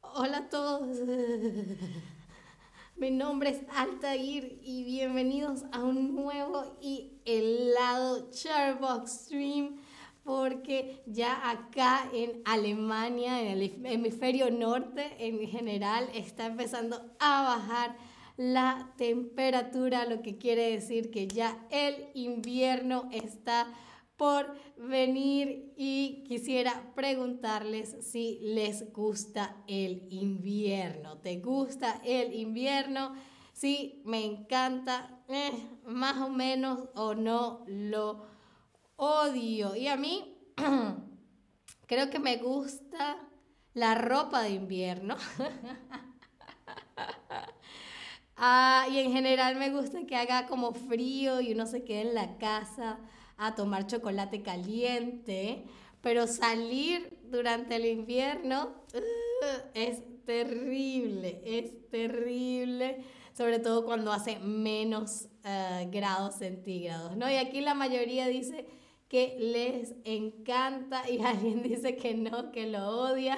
Hola a todos. Mi nombre es Altair y bienvenidos a un nuevo y helado Charbox Stream porque ya acá en Alemania, en el hemisferio norte en general, está empezando a bajar la temperatura, lo que quiere decir que ya el invierno está por venir y quisiera preguntarles si les gusta el invierno. ¿Te gusta el invierno? Sí, me encanta, eh, más o menos o no lo odio. Y a mí creo que me gusta la ropa de invierno. ah, y en general me gusta que haga como frío y uno se quede en la casa a tomar chocolate caliente. Pero salir durante el invierno es terrible, es terrible, sobre todo cuando hace menos uh, grados centígrados, ¿no? Y aquí la mayoría dice que les encanta y alguien dice que no, que lo odia.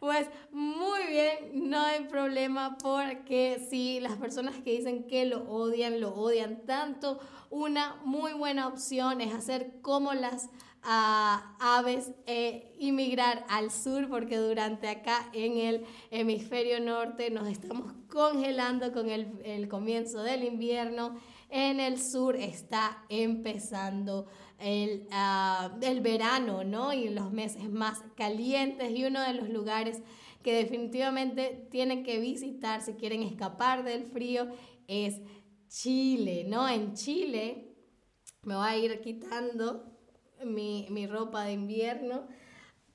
Pues muy bien, no hay problema porque si las personas que dicen que lo odian, lo odian tanto, una muy buena opción es hacer como las ah, aves e inmigrar al sur porque durante acá en el hemisferio norte nos estamos congelando con el comienzo del invierno en el sur está empezando el, uh, el verano, ¿no? Y los meses más calientes y uno de los lugares que definitivamente tienen que visitar si quieren escapar del frío es Chile, ¿no? En Chile me voy a ir quitando mi, mi ropa de invierno.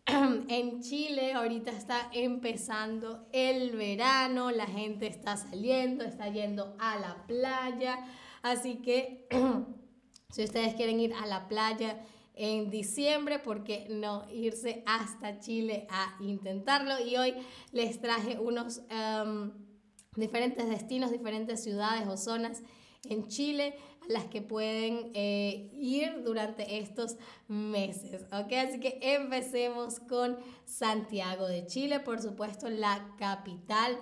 En Chile ahorita está empezando el verano, la gente está saliendo, está yendo a la playa, Así que si ustedes quieren ir a la playa en diciembre, ¿por qué no irse hasta Chile a intentarlo? Y hoy les traje unos em, diferentes destinos, diferentes ciudades o zonas en Chile a las que pueden eh, ir durante estos meses. ¿ok? Así que empecemos con Santiago de Chile, por supuesto la capital,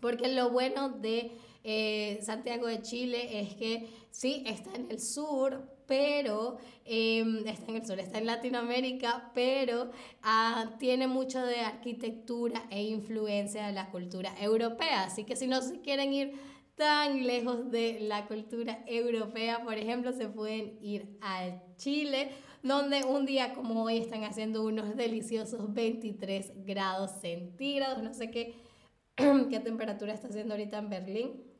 porque lo bueno de eh, Santiago de Chile es que sí, está en el sur, pero em, está en el sur, está en Latinoamérica, pero ah, tiene mucho de arquitectura e influencia de la cultura europea. Así que si no se quieren ir tan lejos de la cultura europea, por ejemplo, se pueden ir a Chile, donde un día como hoy están haciendo unos deliciosos 23 grados centígrados, no sé qué, qué temperatura está haciendo ahorita en Berlín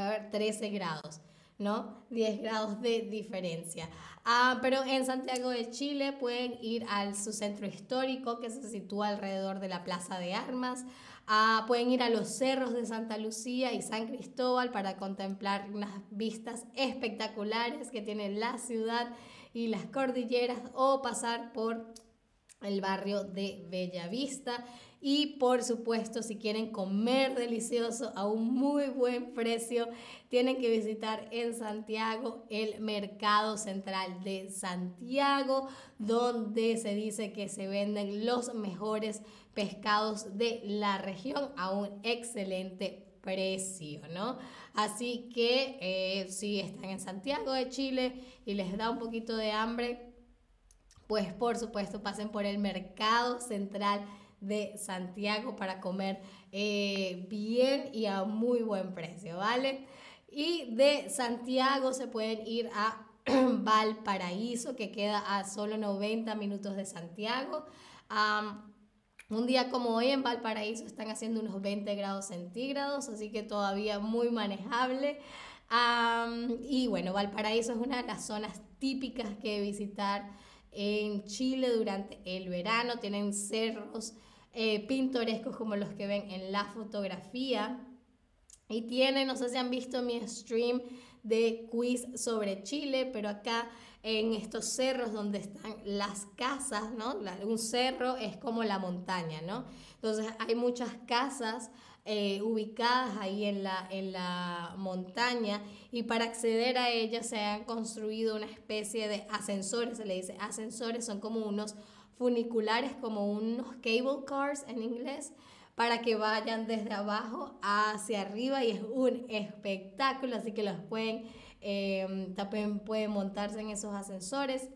a haber 13 grados, ¿no? 10 grados de diferencia. Ah, pero en Santiago de Chile pueden ir al su centro histórico que se sitúa alrededor de la Plaza de Armas. Ah, pueden ir a los cerros de Santa Lucía y San Cristóbal para contemplar unas vistas espectaculares que tiene la ciudad y las cordilleras o pasar por el barrio de Bellavista y por supuesto, si quieren comer delicioso a un muy buen precio, tienen que visitar en Santiago el Mercado Central de Santiago, donde se dice que se venden los mejores pescados de la región a un excelente precio, ¿no? Así que eh, si están en Santiago de Chile y les da un poquito de hambre, pues por supuesto pasen por el Mercado Central de Santiago para comer eh, bien y a muy buen precio, ¿vale? Y de Santiago se pueden ir a Valparaíso, que queda a solo 90 minutos de Santiago. un día como hoy en Valparaíso están haciendo unos 20 grados centígrados, así que todavía muy manejable. y bueno, Valparaíso es una de las zonas típicas que visitar en Chile durante el verano. Tienen cerros eh, pintorescos como los que ven en la fotografía. Y tiene, no sé si han visto mi stream de quiz sobre Chile, pero acá en estos cerros donde están las casas, ¿no? un cerro es como la montaña, ¿no? Entonces hay muchas casas eh, ubicadas ahí en la, en la montaña y para acceder a ellas se han construido una especie de ascensores, se le dice ascensores, son como unos funiculares, como unos cable cars en inglés, para que vayan desde abajo hacia arriba y es un espectáculo, así que los pueden, eh, también pueden montarse en esos ascensores.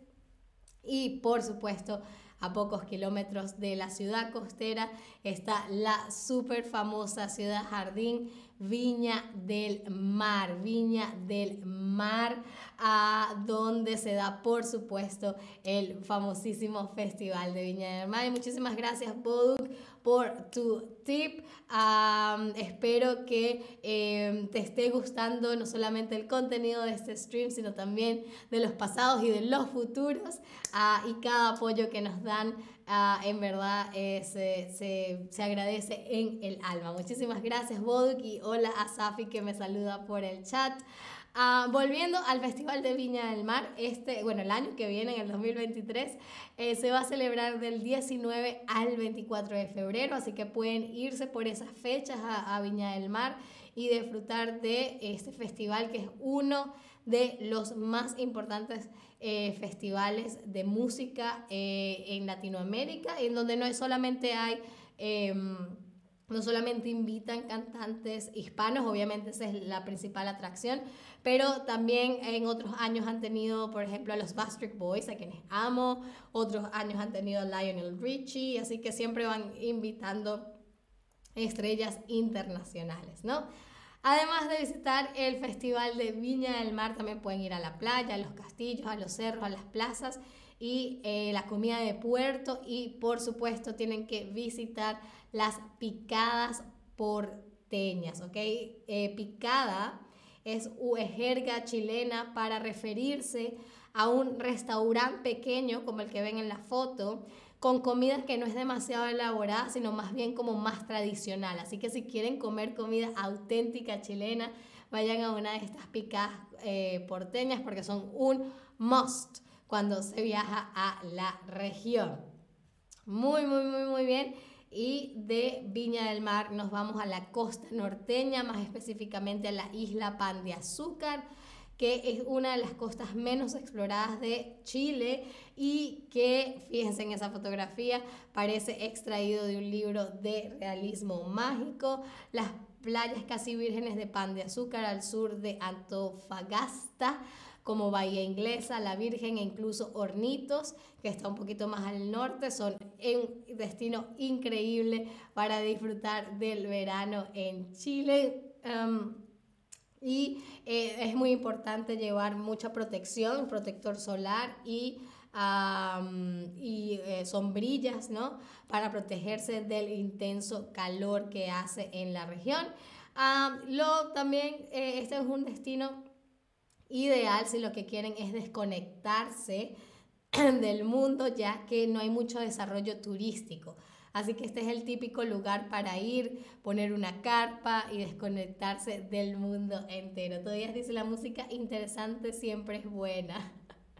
Y por supuesto a pocos kilómetros de la ciudad costera está la súper famosa ciudad jardín Viña del Mar, Viña del Mar, a donde se da, por supuesto, el famosísimo Festival de Viña del Mar. Y muchísimas gracias, Boduk, por tu tip. espero que em, te esté gustando no solamente el contenido de este stream, sino también de los pasados y de los futuros ah, y cada apoyo que nos dan Ah, en verdad eh, se, se, agradece en el alma. Muchísimas gracias, Boduk, y hola a Safi que me saluda por el chat. Ah, volviendo al Festival de Viña del Mar, este, bueno, el año que viene, en el 2023, eh, se va a celebrar del 19 al 24 de febrero, así que pueden irse por esas fechas a Viña del Mar y disfrutar de este festival que es uno de los más importantes eh, festivales de música eh, en Latinoamérica, en donde no solamente hay... Em, no solamente invitan cantantes hispanos, obviamente esa es la principal atracción, pero también en otros años han tenido, por ejemplo, a los Bastric Boys, a quienes amo, otros años han tenido a Lionel Richie, así que siempre van invitando estrellas internacionales, ¿no? Además de visitar el Festival de Viña del Mar, también pueden ir a la playa, a los castillos, a los cerros, a las plazas y eh, la comida de puerto y por supuesto tienen que visitar las picadas porteñas, ¿ok? Eh, picada es jerga chilena para referirse a un restaurante pequeño como el que ven en la foto con comidas que no es demasiado elaborada, sino más bien como más tradicional. Así que si quieren comer comida auténtica chilena, vayan a una de estas picadas eh, porteñas porque son un must cuando se viaja a la región. Muy, muy, muy, muy bien. Y de Viña del Mar nos vamos a la costa norteña, más específicamente a la isla Pan de Azúcar que es una de las costas menos exploradas de Chile y que, fíjense en esa fotografía, parece extraído de un libro de realismo mágico. Las playas casi vírgenes de pan de azúcar al sur de Antofagasta como Bahía Inglesa, La Virgen e incluso Hornitos, que está un poquito más al norte, son un destino increíble para disfrutar del verano en Chile. Um, y eh, es muy importante llevar mucha protección, protector solar y, y eh, sombrillas, ¿no? Para protegerse del intenso calor que hace en la región. lo, también eh, este es un destino ideal si lo que quieren es desconectarse del mundo ya que no hay mucho desarrollo turístico. Así que este es el típico lugar para ir, poner una carpa y desconectarse del mundo entero. Todavía dice la música interesante siempre es buena.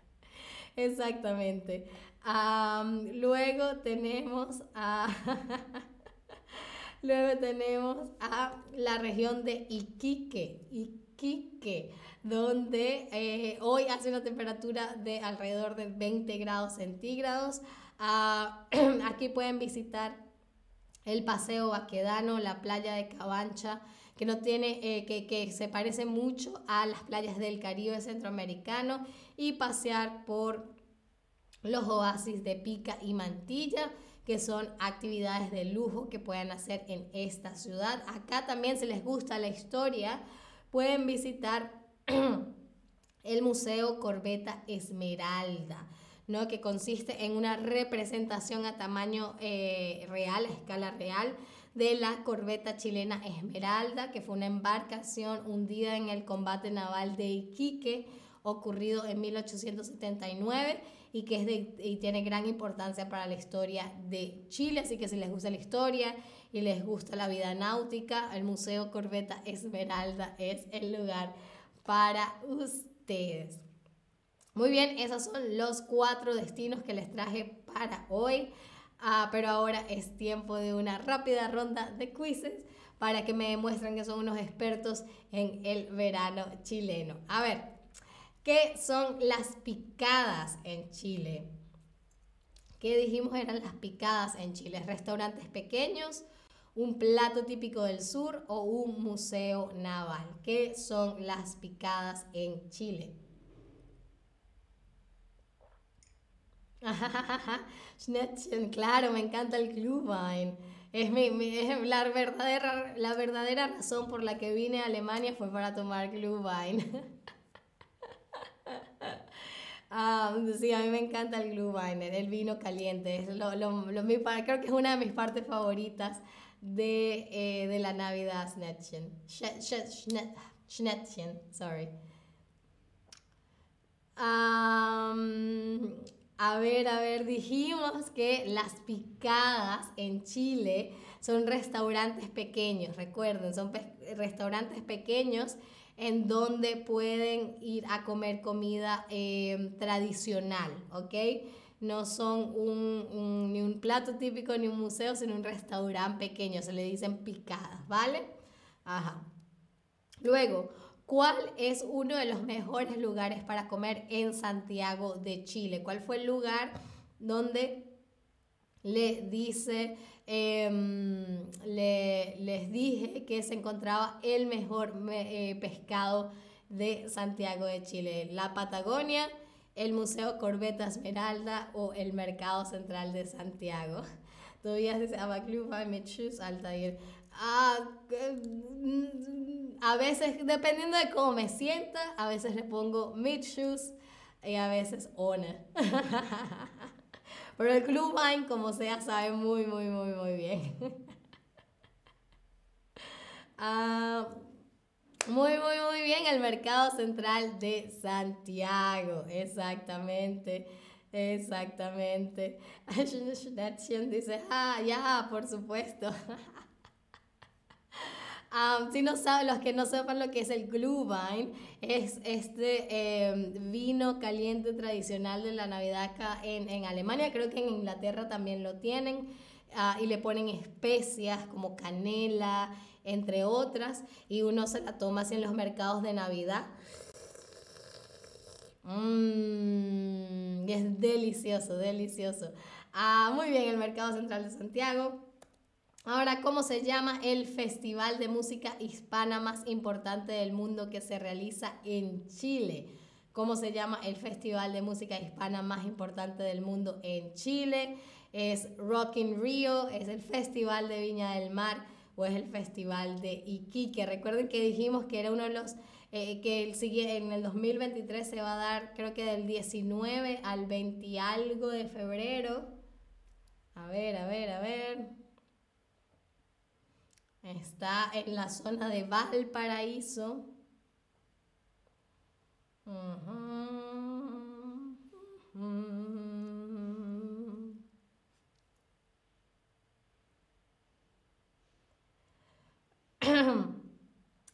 Exactamente. luego tenemos a... luego tenemos a la región de Iquique. Iquique donde eh, hoy hace una temperatura de alrededor de 20 grados centígrados. Aquí pueden visitar el Paseo Baquedano, la playa de Cabancha, que, no tiene, eh, que, que, se parece mucho a las playas del Caribe centroamericano, y pasear por los oasis de Pica y Mantilla, que son actividades de lujo que pueden hacer en esta ciudad. Acá también, si les gusta la historia, pueden visitar el Museo Corbeta Esmeralda ¿no? que consiste en una representación a tamaño eh, real, a escala real, de la corbeta chilena Esmeralda, que fue una embarcación hundida en el combate naval de Iquique, ocurrido en 1879 y que es y tiene gran importancia para la historia de Chile. Así que si les gusta la historia y les gusta la vida náutica, el Museo Corbeta Esmeralda es el lugar para ustedes. Muy bien, esos son los cuatro destinos que les traje para hoy. Ah, pero ahora es tiempo de una rápida ronda de quizzes para que me demuestren que son unos expertos en el verano chileno. A ver, ¿qué son las picadas en Chile? ¿Qué dijimos eran las picadas en Chile? ¿Restaurantes pequeños, un plato típico del sur o un museo naval? ¿Qué son las picadas en Chile? Schnettchen, claro, me encanta el Glühwein. Es, mi, la, verdadera, la verdadera razón por la que vine a Alemania fue para tomar Glühwein. Ah, sí, a mí me encanta el Glühwein, el vino caliente. Es lo, lo, lo, creo que es una de mis partes favoritas de, eh, de la Navidad, Schnettchen. Schnettchen, sorry. A ver, a ver, dijimos que las picadas en Chile son restaurantes pequeños, recuerden, son restaurantes pequeños en donde pueden ir a comer comida em, tradicional, ¿ok? No son ni un plato típico ni un museo, sino un restaurante pequeño, se le dicen picadas, ¿vale? Ajá. Luego, ¿Cuál es uno de los mejores lugares para comer en Santiago de Chile? ¿Cuál fue el lugar donde le dice, em, le, les dije que se encontraba el mejor eh, pescado de Santiago de Chile? ¿La Patagonia, el Museo Corbeta Esmeralda o el Mercado Central de Santiago? Dice Mechus, Altair. Ah, mm, a veces, dependiendo de cómo me sienta, a veces le pongo mid shoes y a veces ona. Pero el Club Wine, como sea, sabe muy, muy, muy, muy bien. Ah, muy, muy, muy bien. El mercado central de Santiago. Exactamente. Exactamente. dice, ah, ya, por supuesto. Si no saben, los que no sepan lo que es el Glühwein, es este em, vino caliente tradicional de la Navidad acá en, en, Alemania, creo que en Inglaterra también lo tienen, ah, y le ponen especias como canela, entre otras, y uno se la toma así en los mercados de Navidad. Mmm, es delicioso, delicioso. Ah, muy bien, el Mercado Central de Santiago. Ahora, ¿cómo se llama el festival de música hispana más importante del mundo que se realiza en Chile? ¿Cómo se llama el festival de música hispana más importante del mundo en Chile? ¿Es Rock in Rio? ¿Es el Festival de Viña del Mar? ¿O es el Festival de Iquique? Recuerden que dijimos que era uno de los eh, que el, en el 2023 se va a dar, creo que del 19 al 20 algo de febrero. A ver, a ver, a ver. Está en la zona de Valparaíso.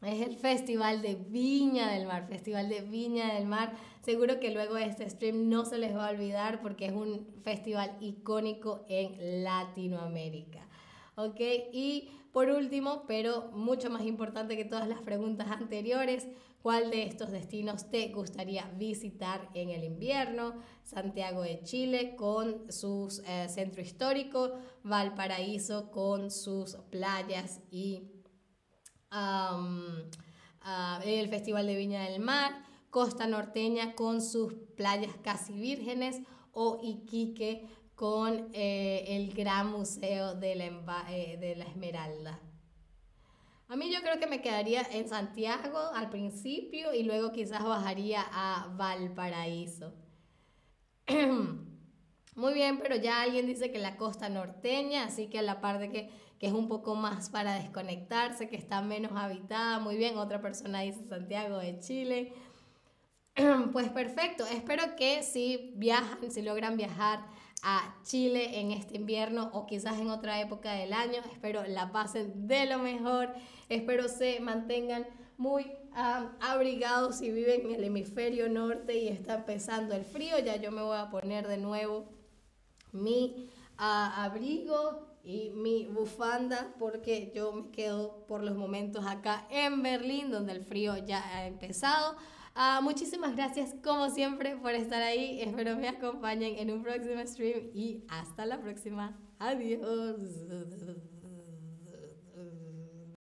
Es el Festival de Viña del Mar, Festival de Viña del Mar. Seguro que luego este stream no se les va a olvidar porque es un festival icónico en Latinoamérica. ¿Ok? Y por último, pero mucho más importante que todas las preguntas anteriores, ¿cuál de estos destinos te gustaría visitar en el invierno? Santiago de Chile con su eh, centro histórico, Valparaíso con sus playas y ah, el Festival de Viña del Mar, Costa Norteña con sus playas casi vírgenes o Iquique con eh, el Gran Museo de la, eh, de la Esmeralda. A mí yo creo que me quedaría en Santiago al principio y luego quizás bajaría a Valparaíso. Muy bien, pero ya alguien dice que la costa norteña, así que la parte que, que es un poco más para desconectarse, que está menos habitada. Muy bien, otra persona dice Santiago de Chile. Pues perfecto, espero que si viajan, si logran viajar a Chile en este invierno o quizás en otra época del año. Espero la pasen de lo mejor, espero se mantengan muy abrigados si viven en el hemisferio norte y está empezando el frío. Ya yo me voy a poner de nuevo mi ah, abrigo y mi bufanda porque yo me quedo por los momentos acá en Berlín donde el frío ya ha empezado. Ah, muchísimas gracias como siempre por estar ahí. Espero me acompañen en un próximo stream y hasta la próxima. Adiós.